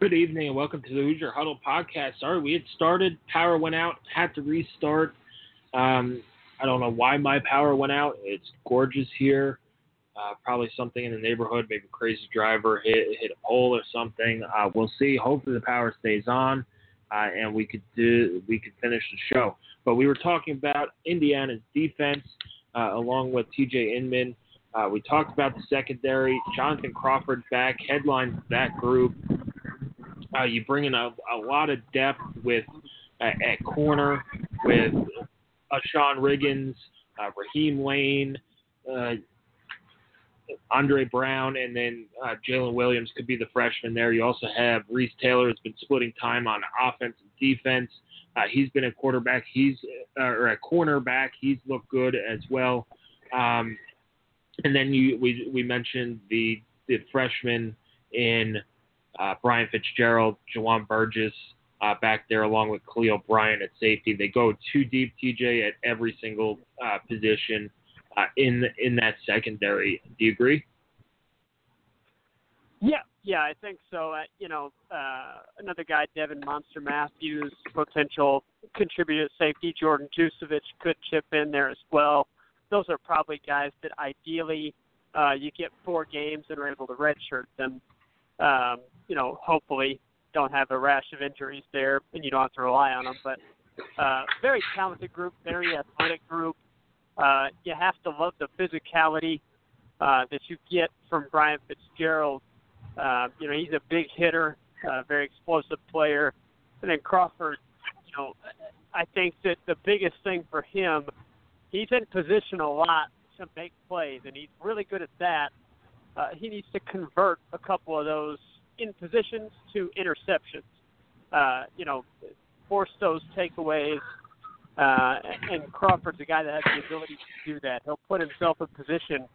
Good evening and welcome to the Hoosier Huddle podcast. Sorry, we had started, power went out, had to restart. Um, I don't know why my power went out. It's gorgeous here. Uh, probably something in the neighborhood, maybe crazy driver hit hit a pole or something. Uh, we'll see. Hopefully the power stays on, uh, and we could do we could finish the show. But we were talking about Indiana's defense uh, along with T.J. Inman. Uh, we talked about the secondary. Jonathan Crawford back headlines that group. Uh, you bring in a, a lot of depth with at corner with uh, Sean Riggins, uh, Raheem Layne, uh, Andre Brown, and then uh, Jaylin Williams could be the freshman there. You also have Reese Taylor has been splitting time on offense and defense. Uh, he's been a quarterback. He's uh, or a cornerback. He's looked good as well. Um, and then you we we mentioned the the freshman in uh, Brian Fitzgerald, Juwan Burgess uh, back there, along with Khalil Bryant at safety. They go too deep, TJ, at every single uh, position uh, in in that secondary. Do you agree? Yeah, yeah, I think so. Uh, you know, uh, another guy, Devin Monster Matthews, potential contributor at safety. Jordan Jucevic could chip in there as well. Those are probably guys that ideally you get four games and are able to redshirt them. Um, you know, hopefully don't have a rash of injuries there, and you don't have to rely on them. But uh, very talented group, very athletic group. Uh, you have to love the physicality uh, that you get from Brian Fitzgerald. Uh, you know, he's a big hitter, uh, very explosive player. And then Crawford, you know, I think that the biggest thing for him, he's in position a lot to make plays, and he's really good at that. Uh, he needs to convert a couple of those in positions to interceptions. Uh, you know, force those takeaways. Uh, and Crawford's a guy that has the ability to do that. He'll put himself in position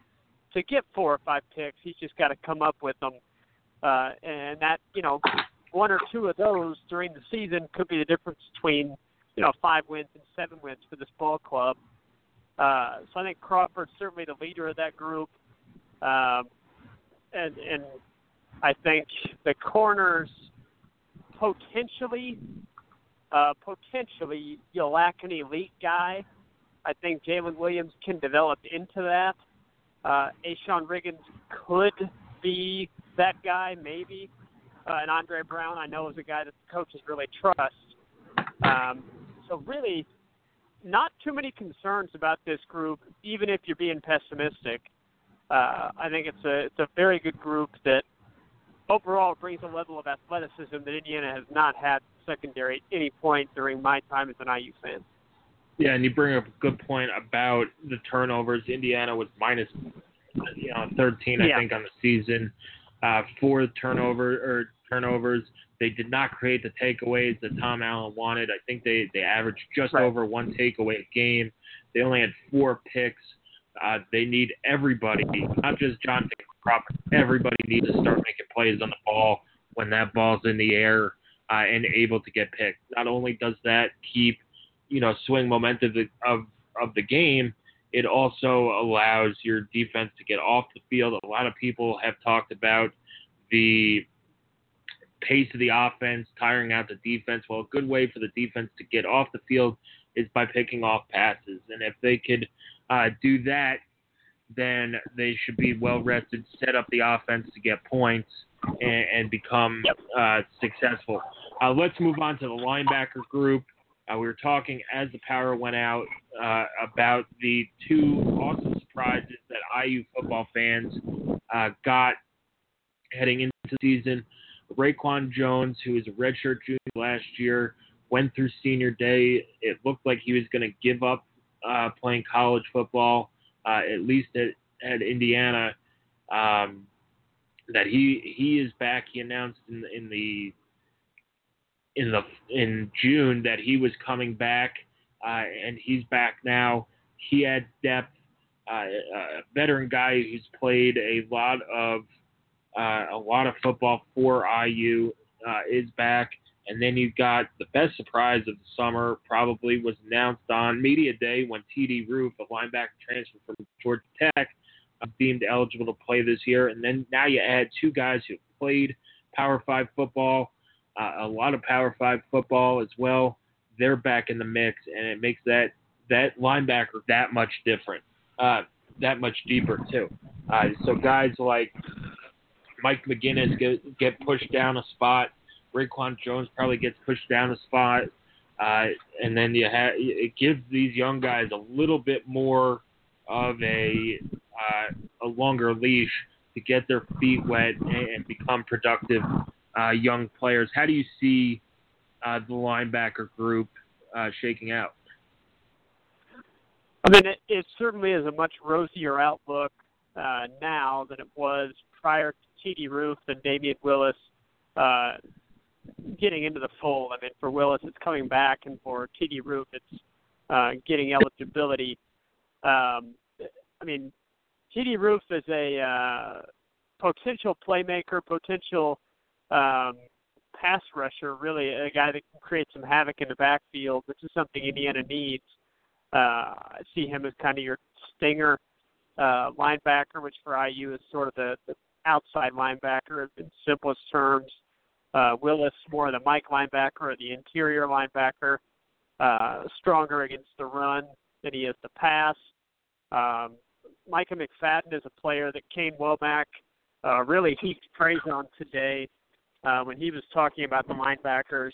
to get four or five picks. He's just got to come up with them. Uh, and that, you know, one or two of those during the season could be the difference between, you know, five wins and seven wins for this ball club. Uh, so I think Crawford's certainly the leader of that group. Um, and, and I think the corners potentially, uh, potentially, you lack an elite guy. I think Jaylin Williams can develop into that. Uh, A'Shon Riggins could be that guy, maybe. Uh, and Andre Brown, I know, is a guy that the coaches really trust. Um, so really, not too many concerns about this group, even if you're being pessimistic. Uh, I think it's a it's a very good group that overall it brings a level of athleticism that Indiana has not had secondary at any point during my time as an IU fan. Yeah, and you bring up a good point about the turnovers. Indiana was minus, you know, 13, I yeah. think, on the season uh, for turnover or turnovers. They did not create the takeaways that Tom Allen wanted. I think they they averaged just right. over one takeaway a game. They only had four picks. Uh, they need everybody, not just John Crawford. Everybody needs to start making plays on the ball when that ball's in the air uh, and able to get picked. Not only does that keep you know swing momentum of of the game, it also allows your defense to get off the field. A lot of people have talked about the pace of the offense, tiring out the defense. Well, a good way for the defense to get off the field is by picking off passes, and if they could uh, do that, then they should be well rested, set up the offense to get points and, and become yep. uh, successful. Uh, let's move on to the linebacker group. Uh, we were talking as the power went out uh, about the two awesome surprises that IU football fans uh, got heading into the season. Reakwon Jones, who was a redshirt junior last year, went through senior day. It looked like he was going to give up uh, playing college football, uh, at least at, at Indiana. Um, that he he is back. He announced in in the in the in June that he was coming back, uh, and he's back now. He adds depth. Uh, a veteran guy who's played a lot of uh, a lot of football for IU uh, is back. And then you've got the best surprise of the summer, probably was announced on Media Day when TD Roof, a linebacker transfer from Georgia Tech, uh, deemed eligible to play this year. And then now you add two guys who played Power Five football, uh, a lot of Power Five football as well. They're back in the mix, and it makes that that linebacker that much different, uh, that much deeper too. Uh, so guys like Mike McGinnis get, get pushed down a spot. Reakwon Jones probably gets pushed down a spot. Uh, and then you have it gives these young guys a little bit more of a uh, a longer leash to get their feet wet and, and become productive uh, young players. How do you see uh, the linebacker group uh, shaking out? I mean, it, it certainly is a much rosier outlook uh, now than it was prior to TD Roof and Damion Willis uh, getting into the fold. I mean, for Willis, it's coming back, and for TD Roof, it's uh, getting eligibility. Um, I mean, TD Roof is a uh, potential playmaker, potential um, pass rusher, really a guy that can create some havoc in the backfield, which is something Indiana needs. Uh, I see him as kind of your stinger uh, linebacker, which for IU is sort of the, the outside linebacker in simplest terms. Uh, Willis more of the Mike linebacker or the interior linebacker, uh, stronger against the run than he is the pass. Um, Micah McFadden is a player that Kane Wommack uh, really heaped praise on today uh, when he was talking about the linebackers.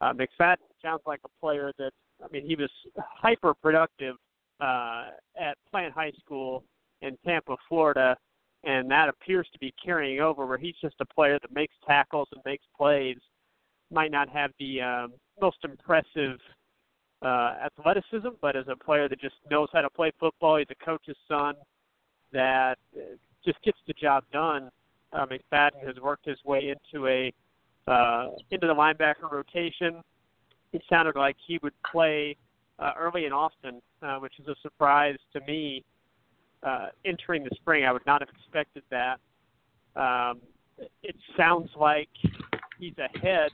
Uh, McFadden sounds like a player that I mean he was hyper productive uh, at Plant High School in Tampa, Florida, and that appears to be carrying over where he's just a player that makes tackles and makes plays. Might not have the um, most impressive uh, athleticism, but as a player that just knows how to play football, he's a coach's son that uh, just gets the job done. Uh, McFadden has worked his way into a uh, into the linebacker rotation. It sounded like he would play uh, early and often, uh, which is a surprise to me uh, entering the spring. I would not have expected that. Um, it sounds like he's ahead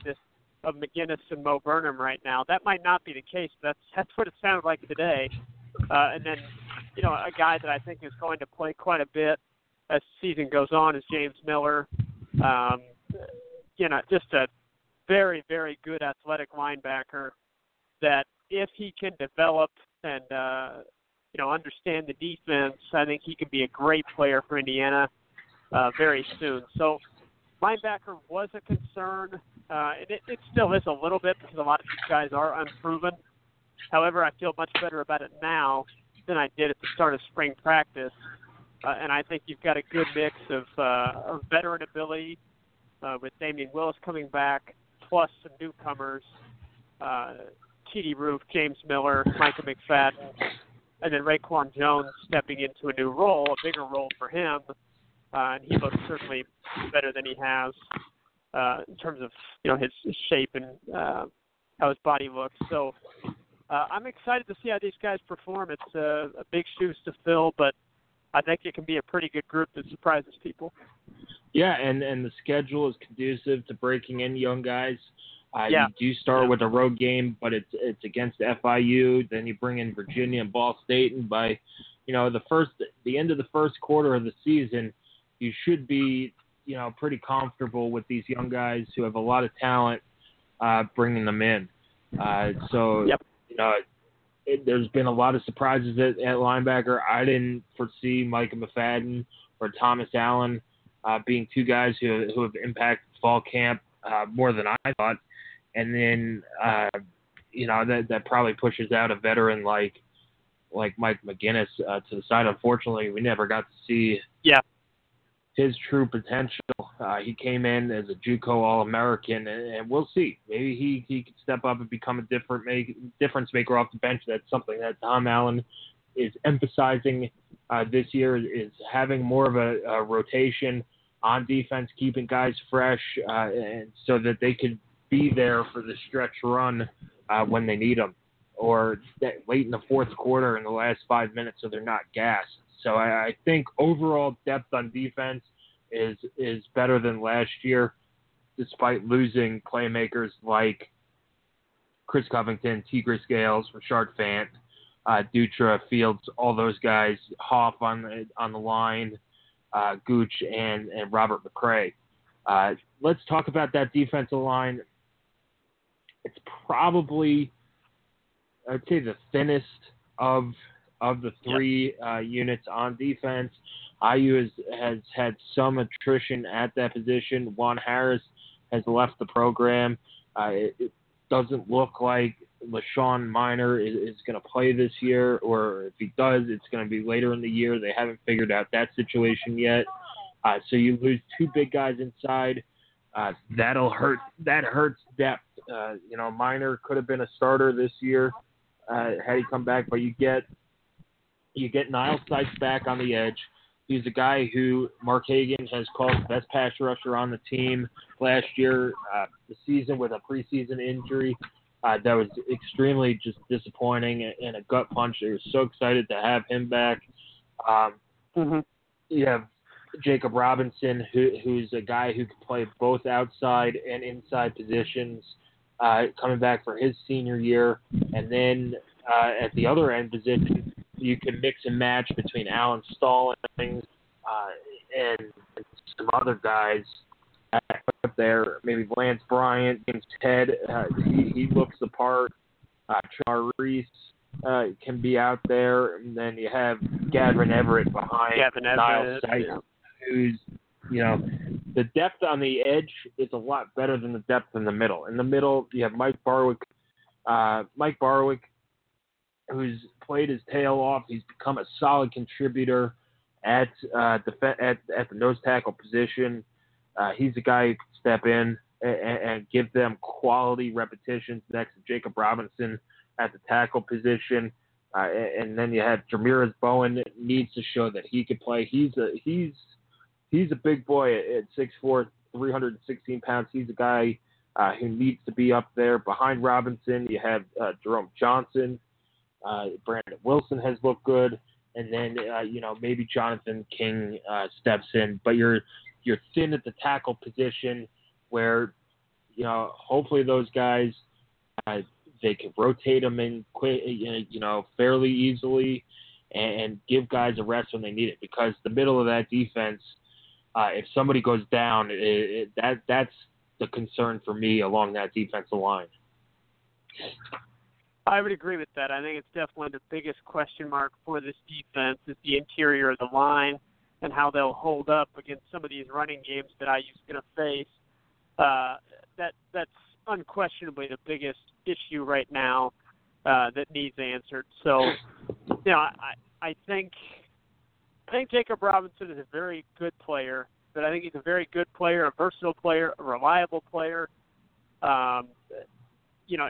of McGinnis and Mo Burnham right now. That might not be the case. That's that's what it sounded like today. Uh, and then, you know, a guy that I think is going to play quite a bit as the season goes on is James Miller. Um, you know, just a very, very good athletic linebacker that if he can develop and uh, you know understand the defense, I think he could be a great player for Indiana uh, very soon. So linebacker was a concern, uh, and it, it still is a little bit because a lot of these guys are unproven. However, I feel much better about it now than I did at the start of spring practice, uh, and I think you've got a good mix of, uh, of veteran ability uh, with Damion Willis coming back, plus some newcomers. Uh, TD Roof, James Miller, Micah McFadden, and then Reakwon Jones stepping into a new role, a bigger role for him, uh, and he looks certainly better than he has uh, in terms of you know his, his shape and uh, how his body looks. So uh, I'm excited to see how these guys perform. It's uh, a big shoes to fill, but I think it can be a pretty good group that surprises people. Yeah, and and the schedule is conducive to breaking in young guys. Uh, yeah. You do start yeah. with a road game, but it's it's against FIU. Then you bring in Virginia and Ball State, and by you know the first the end of the first quarter of the season, you should be you know pretty comfortable with these young guys who have a lot of talent, uh, bringing them in. Uh, so yep. you know. It, there's been a lot of surprises at, at linebacker. I didn't foresee Micah McFadden or Thomas Allen uh, being two guys who who have impacted fall camp uh, more than I thought. And then uh, you know that that probably pushes out a veteran like like Mike McGinnis uh, to the side. Unfortunately, we never got to see yeah his true potential. Uh, he came in as a JUCO All American, and, and we'll see. Maybe he he could step up and become a different make difference maker off the bench. That's something that Tom Allen is emphasizing uh, this year is having more of a, a rotation on defense, keeping guys fresh, uh, and so that they could be there for the stretch run uh, when they need them, or late in the fourth quarter in the last five minutes, so they're not gassed. So I, I think overall depth on defense is is better than last year, despite losing playmakers like Chris Covington, Tegray Scales, Richard Fant, uh, Dutra, Fields, all those guys, Hoff on the on the line, uh, Gooch, and and Robert McCray. Uh, let's talk about that defensive line. It's probably, I'd say, the thinnest of of the three uh, units on defense. IU has, has had some attrition at that position. Juan Harris has left the program. Uh, it, it, doesn't look like LaShawn Minor is, is going to play this year, or if he does, it's going to be later in the year. They haven't figured out that situation yet. Uh, so you lose two big guys inside. Uh, that'll hurt. That hurts depth. Uh, you know, Miner could have been a starter this year uh, had he come back, but you get you get Nyles Sykes back on the edge. He's a guy who Mark Hagen has called the best pass rusher on the team last year. Uh, the season with a preseason injury uh, that was extremely just disappointing and a gut punch. They were so excited to have him back. Um, mm-hmm. You have Jacob Robinson, who, who's a guy who can play both outside and inside positions, uh, coming back for his senior year. And then uh, at the other end position, you can mix and match between Alan Stallings uh, and some other guys up there. Maybe Lance Bryant, James Head. Uh, he, he looks the part. Uh, Char Reese uh, can be out there, and then you have Gavin Everett behind Gavin Everett, Niles who's you know the depth on the edge is a lot better than the depth in the middle. In the middle, you have Mike Barwick. Uh, Mike Barwick, who's played his tail off. He's become a solid contributor at uh, def- at at the nose tackle position. Uh, he's a guy who can step in and, and give them quality repetitions next to Jacob Robinson at the tackle position. Uh, and then you have Jamirez Bowen needs to show that he could play. He's a he's he's a big boy at 6'4", 316 pounds. He's a guy uh, who needs to be up there behind Robinson. You have uh, Jerome Johnson, uh, Brandon Wilson has looked good, and then uh, you know maybe Jonathan King uh, steps in, but you're you're thin at the tackle position where you know hopefully those guys uh, they can rotate them in you know fairly easily and give guys a rest when they need it because the middle of that defense uh, if somebody goes down it, it, that that's the concern for me along that defensive line. I would agree with that. I think it's definitely the biggest question mark for this defense is the interior of the line and how they'll hold up against some of these running games that IU's going to face. Uh, that that's unquestionably the biggest issue right now uh, that needs answered. So, you know, I I think I think Jacob Robinson is a very good player, but I think he's a very good player, a versatile player, a reliable player. Um, you know,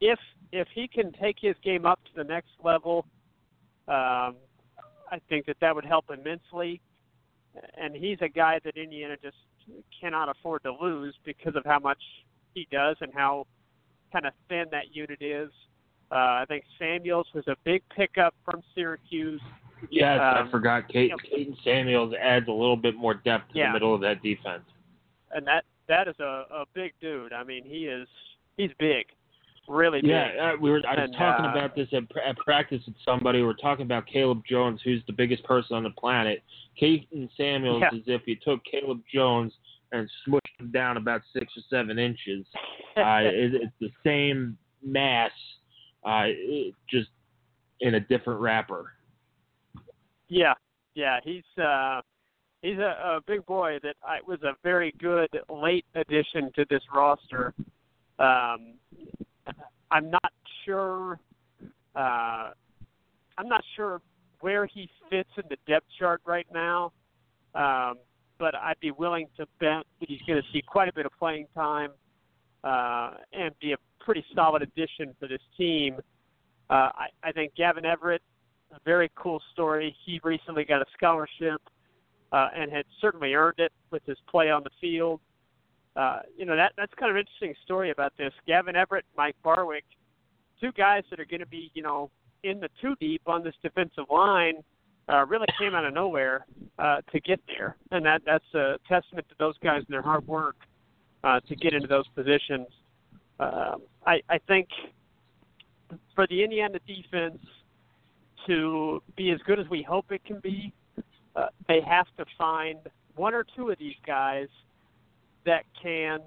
if if he can take his game up to the next level, um, I think that that would help immensely. And he's a guy that Indiana just cannot afford to lose because of how much he does and how kind of thin that unit is. Uh, I think Samuels was a big pickup from Syracuse. Yes, um, I forgot. Kate, you know, Samuels adds a little bit more depth to yeah. the middle of that defense. And that that is a, a big dude. I mean, he is he's big really big. Yeah, uh, we were. I was and, talking uh, about this at, at practice with somebody. We are talking about Caleb Jones, who's the biggest person on the planet. Caden Samuels Yeah. as if you took Caleb Jones and smushed him down about six or seven inches. Uh, it, it's the same mass, uh, just in a different wrapper. Yeah, yeah, he's uh, he's a, a big boy that I, was a very good late addition to this roster. Um, I'm not sure. Uh, I'm not sure where he fits in the depth chart right now, um, but I'd be willing to bet that he's going to see quite a bit of playing time uh, and be a pretty solid addition for this team. Uh, I, I think Gavin Everett, a very cool story. He recently got a scholarship uh, and had certainly earned it with his play on the field. Uh, you know that that's kind of an interesting story about this. Gavin Everett, Mike Barwick, two guys that are going to be you know in the two deep on this defensive line, uh, really came out of nowhere uh, to get there, and that that's a testament to those guys and their hard work uh, to get into those positions. Uh, I I think for the Indiana defense to be as good as we hope it can be, uh, they have to find one or two of these guys that can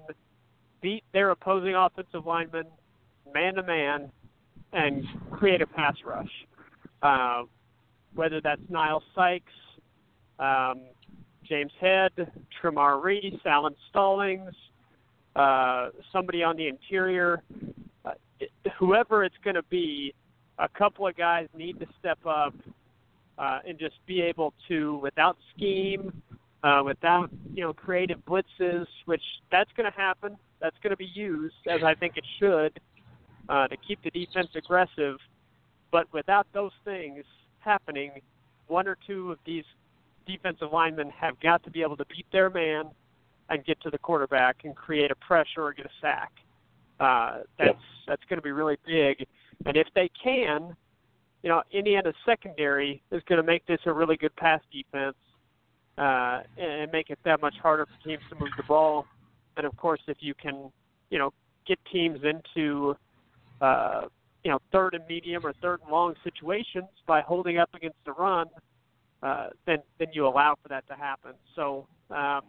beat their opposing offensive linemen man to man and create a pass rush. Uh, whether that's Nile Sykes, um, James Head, Tremar Reese, Alan Stallings, uh, somebody on the interior, uh, whoever it's going to be, a couple of guys need to step up uh, and just be able to, without scheme, uh, without you know creative blitzes, which that's going to happen. That's going to be used as I think it should uh, to keep the defense aggressive. But without those things happening, one or two of these defensive linemen have got to be able to beat their man and get to the quarterback and create a pressure or get a sack. Uh, that's yep. that's going to be really big. And if they can, you know, Indiana's secondary is going to make this a really good pass defense uh, and make it that much harder for teams to move the ball. And of course, if you can, you know, get teams into uh, you know third and medium or third and long situations by holding up against the run, uh, then then you allow for that to happen. So um,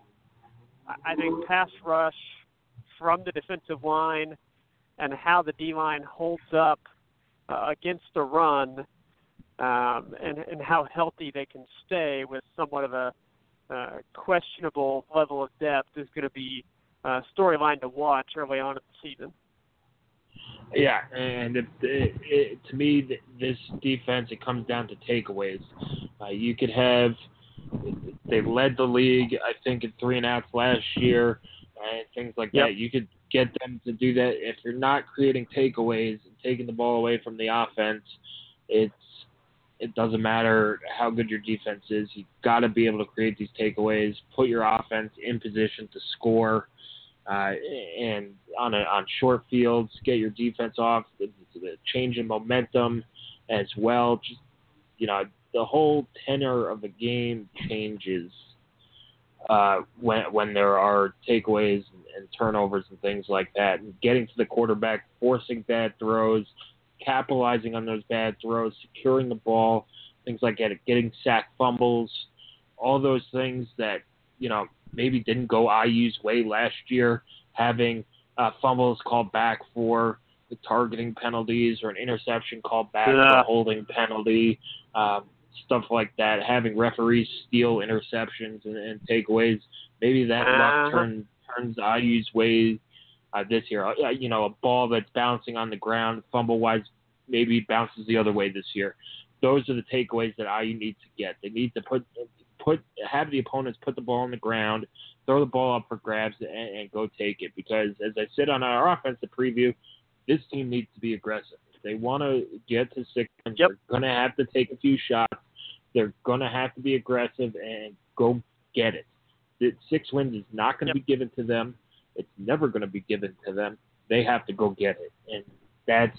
I think pass rush from the defensive line and how the D line holds up uh, against the run um, and and how healthy they can stay with somewhat of a uh, questionable level of depth is going to be a uh, storyline to watch early on in the season. Yeah, and it, it, it, to me, this defense it comes down to takeaways. Uh, you could have they led the league, I think, in three and outs last year, and things like yep. that. You could get them to do that if you're not creating takeaways and taking the ball away from the offense. It's it doesn't matter how good your defense is. You got to be able to create these takeaways, put your offense in position to score uh, and on a, on short fields, get your defense off, the, the change in momentum as well. Just you know, the whole tenor of the game changes uh, when when there are takeaways and, and turnovers and things like that. And getting to the quarterback, forcing bad throws, capitalizing on those bad throws, securing the ball, things like that, getting sack fumbles, all those things that you know maybe didn't go IU's way last year, having uh, fumbles called back for the targeting penalties or an interception called back yeah. for a holding penalty, um, stuff like that. Having referees steal interceptions and, and takeaways, maybe that uh-huh. luck turn, turns IU's way uh, this year. Uh, you know, a ball that's bouncing on the ground, fumble wise, maybe bounces the other way this year. Those are the takeaways that IU needs to get. They need to put put have the opponents put the ball on the ground, throw the ball up for grabs, and, and go take it. Because as I said on our offensive preview, this team needs to be aggressive. If they want to get to six yep. they're going to have to take a few shots. They're going to have to be aggressive and go get it. The six wins is not going to yep. be given to them. It's never going to be given to them. They have to go get it, and that's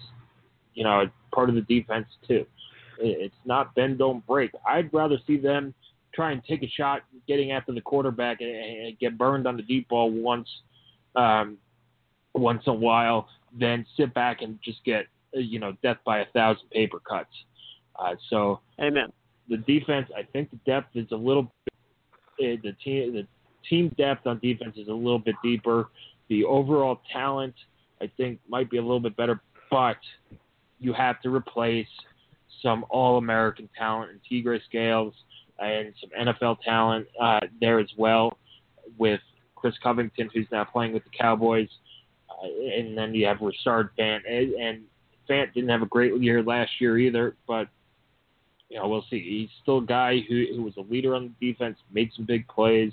you know part of the defense too. It's not bend don't break. I'd rather see them try and take a shot getting after the quarterback and, and get burned on the deep ball once um, once a while than sit back and just get you know death by a thousand paper cuts. Uh, so amen. The defense, I think the depth is a little bit, the team the team depth on defense is a little bit deeper. The overall talent, I think, might be a little bit better, but you have to replace some All American talent in Tegray Scales and some NFL talent uh, there as well with Chris Covington, who's now playing with the Cowboys. Uh, and then you have Richard Fant, and, and Fant didn't have a great year last year either, but you know we'll see. He's still a guy who who was a leader on the defense, made some big plays,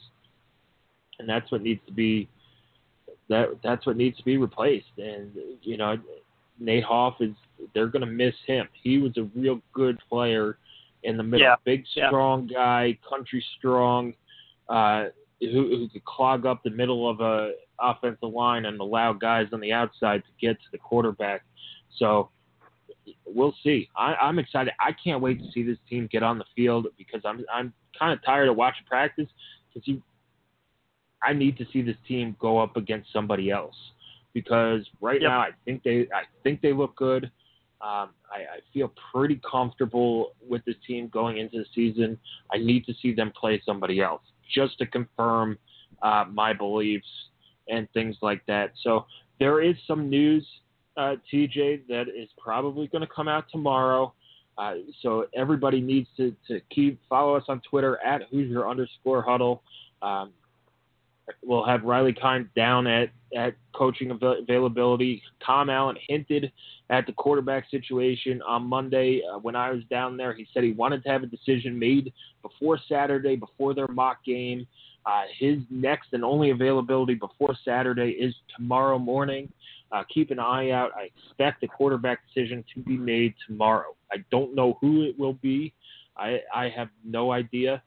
and that's what needs to be that that's what needs to be replaced. And you know, Nate Hoff is they're going to miss him. He was a real good player in the middle, Yeah. big, Yeah. strong guy, country strong, uh, who, who could clog up the middle of a offensive line and allow guys on the outside to get to the quarterback. So we'll see. I, I'm excited. I can't wait to see this team get on the field because I'm I'm kind of tired of watching practice because you. I need to see this team go up against somebody else because right Yep. now I think they I think they look good. Um, I, I feel pretty comfortable with this team going into the season. I need to see them play somebody else just to confirm uh, my beliefs and things like that. So there is some news, uh, TJ, that is probably going to come out tomorrow. Uh, so everybody needs to, to keep follow us on Twitter at Hoosier underscore huddle. Um, we'll have Riley Kine down at, at coaching avail- availability. Tom Allen hinted at the quarterback situation on Monday uh, when I was down there. He said he wanted to have a decision made before Saturday, before their mock game. Uh, his next and only availability before Saturday is tomorrow morning. Uh, keep an eye out. I expect the quarterback decision to be made tomorrow. I don't know who it will be. I, I have no idea,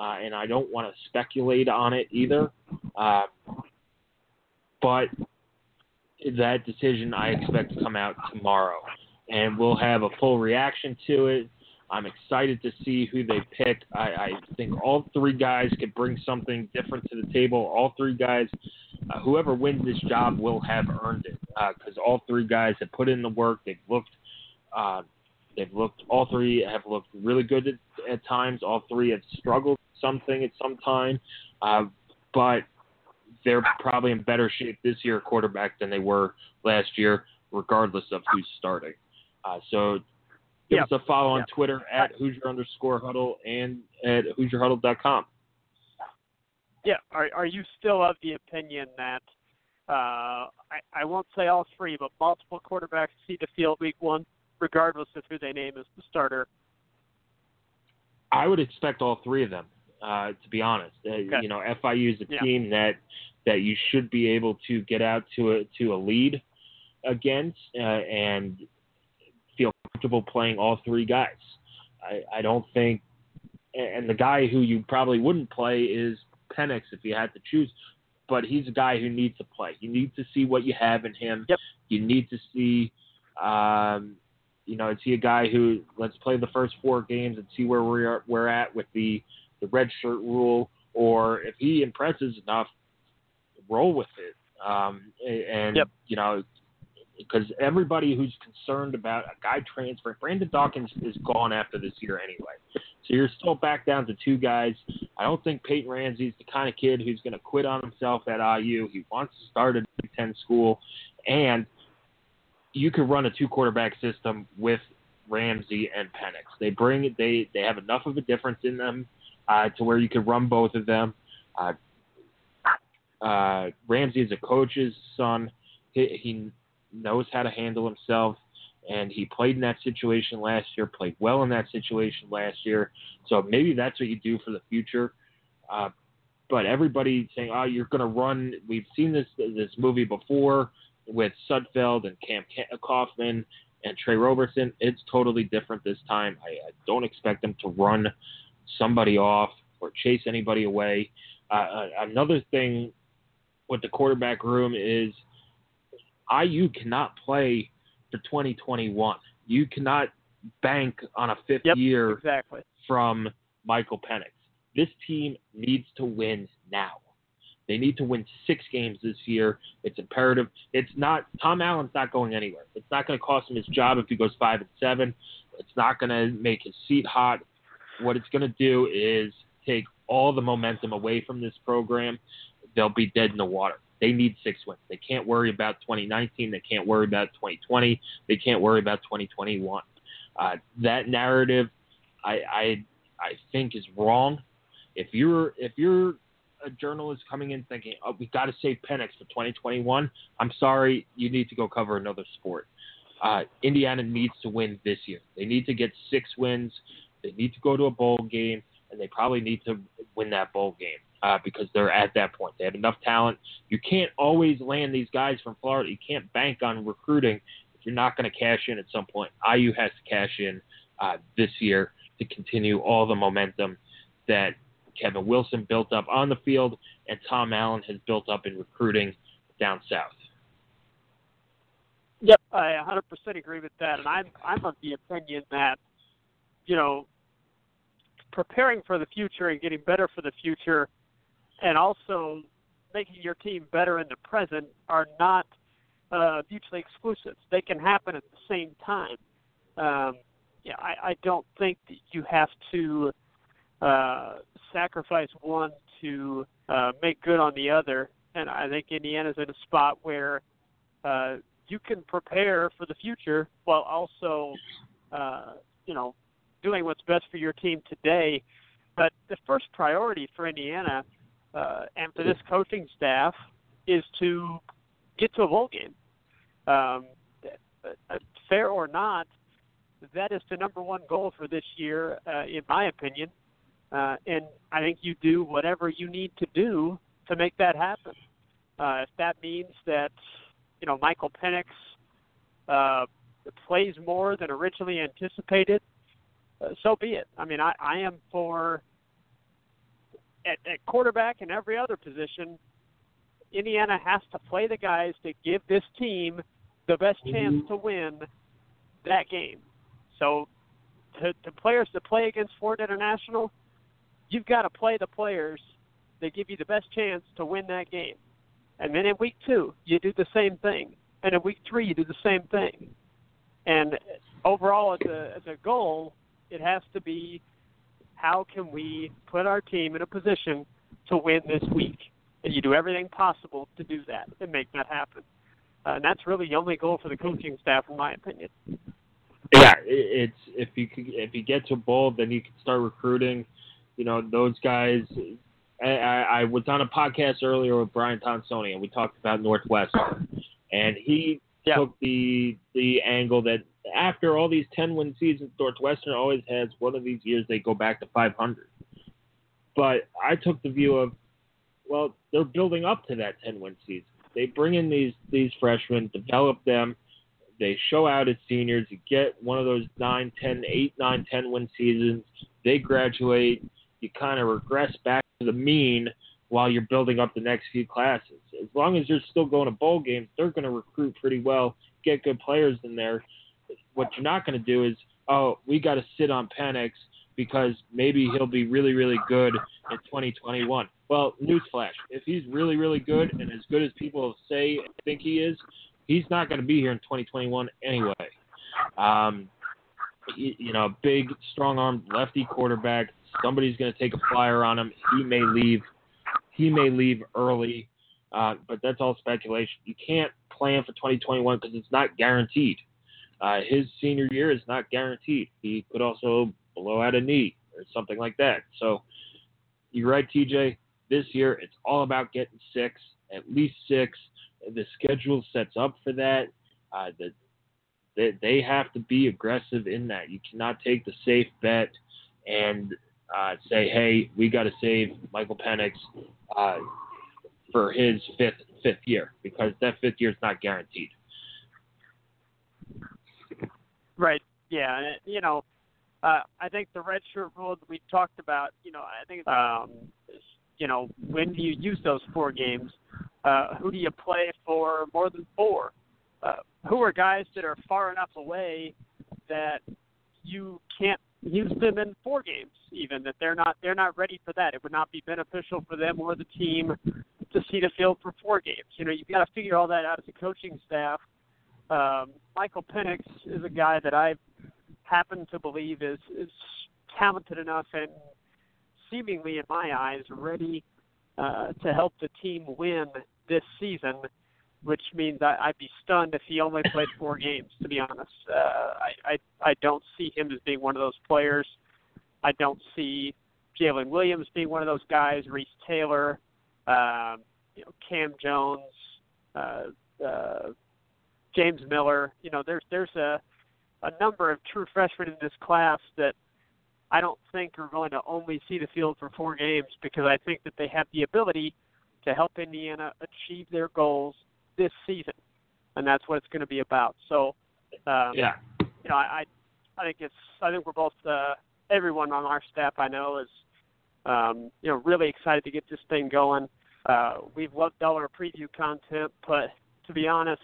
uh, and I don't want to speculate on it either. Uh, but that decision I expect to come out tomorrow, and we'll have a full reaction to it. I'm excited to see who they pick. I, I think all three guys could bring something different to the table. All three guys, uh, whoever wins this job, will have earned it because all three guys have put in the work. They've looked, uh, they've looked. All three have looked really good at, at times. All three have struggled something at some time, uh, but they're probably in better shape this year, quarterback, than they were last year, regardless of who's starting. Uh, so give Yeah. us a follow on Yeah. Twitter at Hoosier underscore huddle and at HoosierHuddle.com. Yeah. Are are you still of the opinion that uh, I, I won't say all three, but multiple quarterbacks see the field week one, regardless of who they name as the starter? I would expect all three of them. Uh, to be honest, uh, Okay. you know, FIU is a Yeah. team that that you should be able to get out to a to a lead against uh, and feel comfortable playing all three guys. I, I don't think, and the guy who you probably wouldn't play is Penix if you had to choose, but he's a guy who needs to play. You need to see what you have in him. Yep. You need to see, um, you know, is he a guy who let's play the first four games and see where we're we're at with the the red shirt rule, or if he impresses enough, roll with it. Um, and Yep. you know, because everybody who's concerned about a guy transfer, Brandon Dawkins is gone after this year anyway. So you're still back down to two guys. I don't think Peyton Ramsey's the kind of kid who's going to quit on himself at IU. He wants to start a Big Ten school, and you could run a two quarterback system with Ramsey and Penix. They bring they they have enough of a difference in them uh, to where you could run both of them. Uh, uh, Ramsey is a coach's son. He, he knows how to handle himself, and he played in that situation last year. Played well in that situation last year. So maybe that's what you do for the future. Uh, but everybody saying, "Oh, you're going to run." We've seen this this movie before with Sudfeld and Cam Ca- Coffman and Tre Roberson. It's totally different this time. I, I don't expect them to run somebody off or chase anybody away. Uh, uh, another thing with the quarterback room is IU cannot play for 2021. You cannot bank on a fifth Yep. year Exactly. from Michael Penix. This team needs to win now. They need to win six games this year. It's imperative. It's not Tom Allen's not going anywhere. It's not going to cost him his job if he goes five and seven. It's not going to make his seat hot. What it's going to do is take all the momentum away from this program. They'll be dead in the water. They need six wins. They can't worry about 2019. They can't worry about 2020. They can't worry about 2021. Uh, that narrative, I, I I think is wrong. If you're if you're a journalist coming in thinking, oh, we got to save Penix for 2021, I'm sorry, you need to go cover another sport. Uh, Indiana needs to win this year. They need to get six wins. They need to go to a bowl game, and they probably need to win that bowl game uh, because they're at that point. They have enough talent. You can't always land these guys from Florida. You can't bank on recruiting if you're not going to cash in at some point. IU has to cash in uh, this year to continue all the momentum that Kevin Wilson built up on the field and Tom Allen has built up in recruiting down south. Yep, I 100% agree with that, and I'm I'm of the opinion that you know preparing for the future and getting better for the future, and also making your team better in the present are not uh, mutually exclusive. They can happen at the same time. Um, yeah, I, I don't think that you have to uh, sacrifice one to uh, make good on the other. And I think Indiana's in a spot where uh, you can prepare for the future while also, uh, you know, doing what's best for your team today. But the first priority for Indiana uh, and for this coaching staff is to get to a bowl game. Um, uh, fair or not, that is the number one goal for this year, uh, in my opinion. Uh, and I think you do whatever you need to do to make that happen. Uh, if that means that you know Michael Penix uh, plays more than originally anticipated, uh, so be it. I mean, I, I am for at, at quarterback and every other position. Indiana has to play the guys to give this team the best chance mm-hmm. to win that game. So, to, to players to play against Ford International, you've got to play the players that give you the best chance to win that game. And then in week two, you do the same thing. And in week three, you do the same thing. And overall, as a, as a goal, it has to be how can we put our team in a position to win this week? And you do everything possible to do that and make that happen. Uh, and that's really the only goal for the coaching staff, in my opinion. Yeah, it's if you could, if you get to bowl, then you can start recruiting. You know, those guys I, I, was on a podcast earlier with Brian Tonsoni, and we talked about Northwestern, and he yeah. took the the angle that after all these ten win seasons, Northwestern always has one of these years they go back to 500. But I took the view of, well, they're building up to that 10 win season. They bring in these these freshmen, develop them, they show out as seniors. You get one of those 9, 10, 8, 9, 10 win seasons. They graduate. You kind of regress back to the mean while you're building up the next few classes. As long as you're still going to bowl games, they're going to recruit pretty well, get good players in there. What you're not going to do is, oh, we got to sit on Penix because maybe he'll be really, really good in 2021. Well, newsflash: if he's really, really good and as good as people say think he is, he's not going to be here in 2021 anyway. Um, you, you know, big, strong-armed lefty quarterback Somebody's going to take a flyer on him. He may leave. He may leave early, uh, but that's all speculation. You can't plan for 2021 because it's not guaranteed. Uh, his senior year is not guaranteed. He could also blow out a knee or something like that. So you're right, TJ. This year it's all about getting six, at least six. The schedule sets up for that. Uh, the, they, they have to be aggressive in that. You cannot take the safe bet and uh, say, hey, we got to save Michael Penix uh, for his fifth fifth year because that fifth year is not guaranteed. Right. Yeah. You know, uh, I think the red shirt rule that we talked about. You know, I think um, you know when do you use those four games? Uh, who do you play for more than four? Uh, who are guys that are far enough away that you can't use them in four games even that they're not they're not ready for that. It would not be beneficial for them or the team to see the field for four games. You know, you've got to figure all that out as a coaching staff. Um, Michael Penix is a guy that I happen to believe is is talented enough and seemingly in my eyes ready uh, to help the team win this season which means I, I'd be stunned if he only played four games. To be honest, uh, I, I I don't see him as being one of those players. I don't see Jaylin Williams being one of those guys. Reese Taylor. um, you know, Cam Jones, uh, uh, James Miller. You know, there's there's a a number of true freshmen in this class that I don't think are going to only see the field for four games because I think that they have the ability to help Indiana achieve their goals this season, and that's what it's going to be about. So, um, yeah, you know, I I think it's I think we're both uh, everyone on our staff I know is um, you know really excited to get this thing going. Uh, we've loved all our preview content, but to be honest,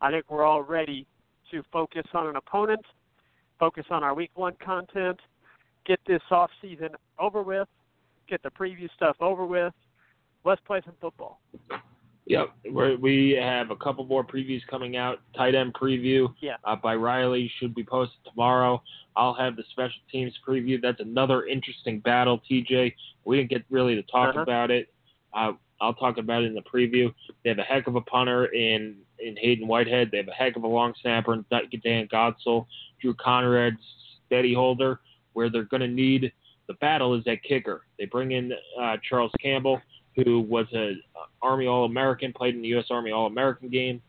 I think we're all ready to focus on an opponent, focus on our week one content, get this off season over with, get the preview stuff over with. Let's play some football. Yep, We're, we have a couple more previews coming out. Tight end preview yeah. uh, by Riley should be posted tomorrow. I'll have the special teams preview. That's another interesting battle, TJ. We didn't get really to talk uh-huh. about it. Uh, I'll talk about it in the preview. They have a heck of a punter in in Haydon Whitehead. They have a heck of a long snapper in Dan Godsil. Drew Conrad's steady holder. Where they're going to need the battle is that kicker. They bring in uh, Charles Campbell who was a Army All American, played in the U.S. Army All American game.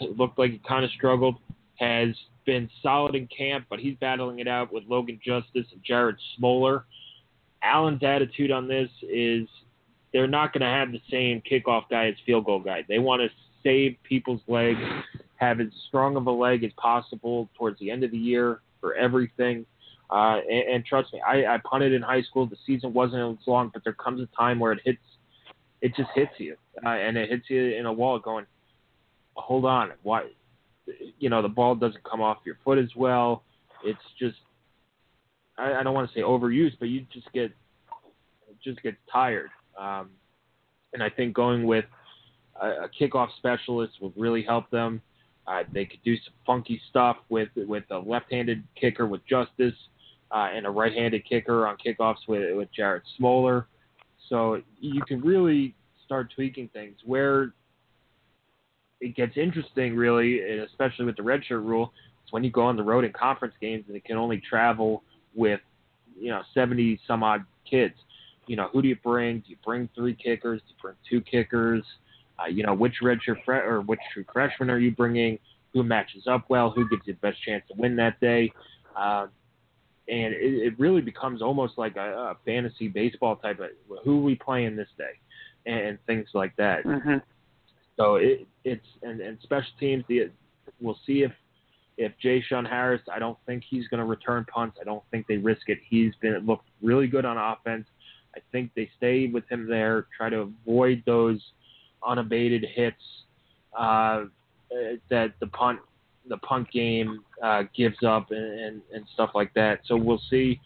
Looked like he kind of struggled. Has been solid in camp, but he's battling it out with Logan Justice and Jared Smolar. Allen's attitude on this is they're not going to have the same kickoff guy as field goal guy. They want to save people's legs, have as strong of a leg as possible towards the end of the year for everything. Uh, and, and trust me, I, I punted in high school. The season wasn't as long, but there comes a time where it hits, it just hits you, uh, and it hits you in a wall. Going, hold on, why? You know, the ball doesn't come off your foot as well. It's just, I, I don't want to say overused, but you just get, just get tired. Um, and I think going with a, a kickoff specialist would really help them. Uh, they could do some funky stuff with with a left-handed kicker with Justice uh, and a right-handed kicker on kickoffs with with Jared Smolar. So you can really start tweaking things. Where it gets interesting, really, especially with the redshirt rule, is when you go on the road in conference games and it can only travel with you know 70 some odd kids. You know, who do you bring? Do you bring three kickers? Do you bring two kickers? Uh, you know, which redshirt fre- or which true freshman are you bringing? Who matches up well? Who gives you the best chance to win that day? Uh, and it, it really becomes almost like a, a fantasy baseball type of who are we playing this day, and, and things like that. Mm-hmm. So it, it's and, and special teams. The, we'll see if if J-Shun Harris. I don't think he's going to return punts. I don't think they risk it. He's been looked really good on offense. I think they stay with him there. Try to avoid those unabated hits uh, that the punt the punt game uh, gives up and, and, and stuff like that. So we'll see.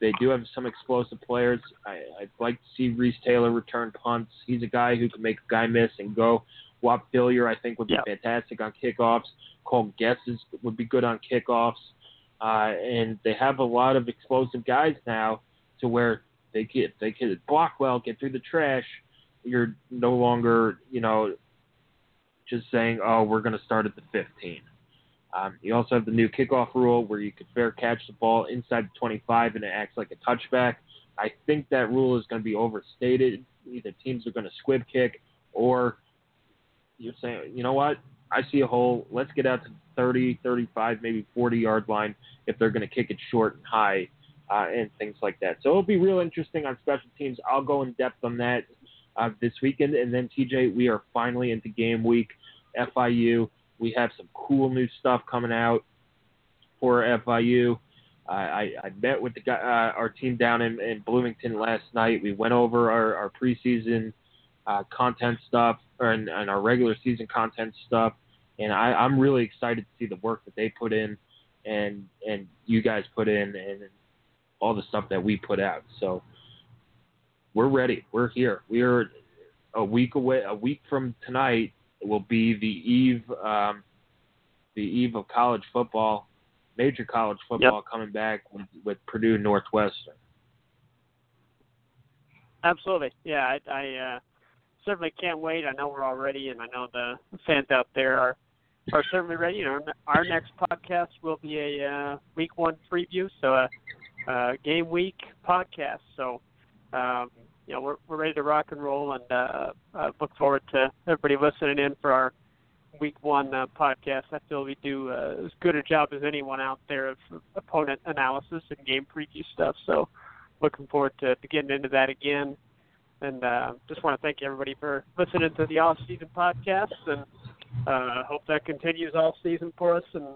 They do have some explosive players. I, I'd like to see Reese Taylor return punts. He's a guy who can make a guy miss and go. Whop Philyor, I think, would be yep. fantastic on kickoffs. Cole Guesses would be good on kickoffs. Uh, and they have a lot of explosive guys now to where they get they can block well, get through the trash. You're no longer, you know, just saying, oh, we're going to start at the 15. Um, you also have the new kickoff rule where you can fair catch the ball inside the 25 and it acts like a touchback. I think that rule is going to be overstated. Either teams are going to squib kick or you're saying, you know what? I see a hole. Let's get out to 30, 35, maybe 40 yard line if they're going to kick it short and high uh, and things like that. So it'll be real interesting on special teams. I'll go in depth on that uh, this weekend. And then, TJ, we are finally into game week. FIU. We have some cool new stuff coming out for FIU. Uh, I, I met with the guy, uh, our team down in, in Bloomington last night. We went over our, our preseason uh, content stuff or and, and our regular season content stuff, and I, I'm really excited to see the work that they put in and and you guys put in and all the stuff that we put out. So we're ready. We're here. We are a week away. A week from tonight will be the eve, um, the eve of college football, major college football yep. coming back with, with Purdue Northwestern. Absolutely, yeah. I, I uh, certainly can't wait. I know we're all ready, and I know the fans out there are are certainly ready. You know, our next podcast will be a uh, week one preview, so a, a game week podcast. So um, you know we're we're ready to rock and roll, and uh, uh, look forward to everybody listening in for our week one uh, podcast. I feel we do uh, as good a job as anyone out there of opponent analysis and game preview stuff. So looking forward to, to getting into that again. And uh, just want to thank everybody for listening to the off season podcast, and uh, hope that continues all season for us. And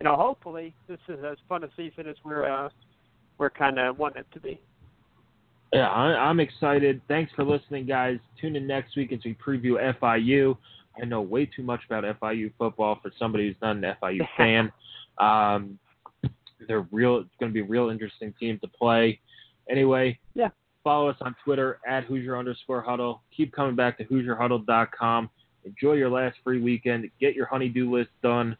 you know, hopefully this is as fun a season as we're uh, we're kind of wanting it to be. Yeah, I, I'm excited. Thanks for listening, guys. Tune in next week as we preview FIU. I know way too much about FIU football for somebody who's not an FIU fan. Um, they're real. It's going to be a real interesting team to play. Anyway, yeah. Follow us on Twitter at Hoosier underscore Huddle. Keep coming back to HoosierHuddle.com. Enjoy your last free weekend. Get your honeydew list done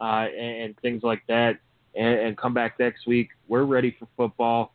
uh, and, and, things like that. And, and come back next week. We're ready for football.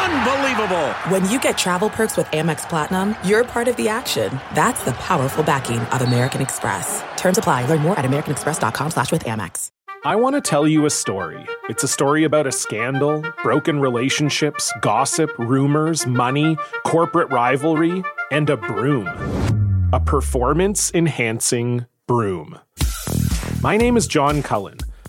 Unbelievable! When you get travel perks with Amex Platinum, you're part of the action. That's the powerful backing of American Express. Terms apply. Learn more at americanexpress.com slash with Amex. I want to tell you a story. It's a story about a scandal, broken relationships, gossip, rumors, money, corporate rivalry, and a broom. A performance enhancing broom. My name is John Cullen.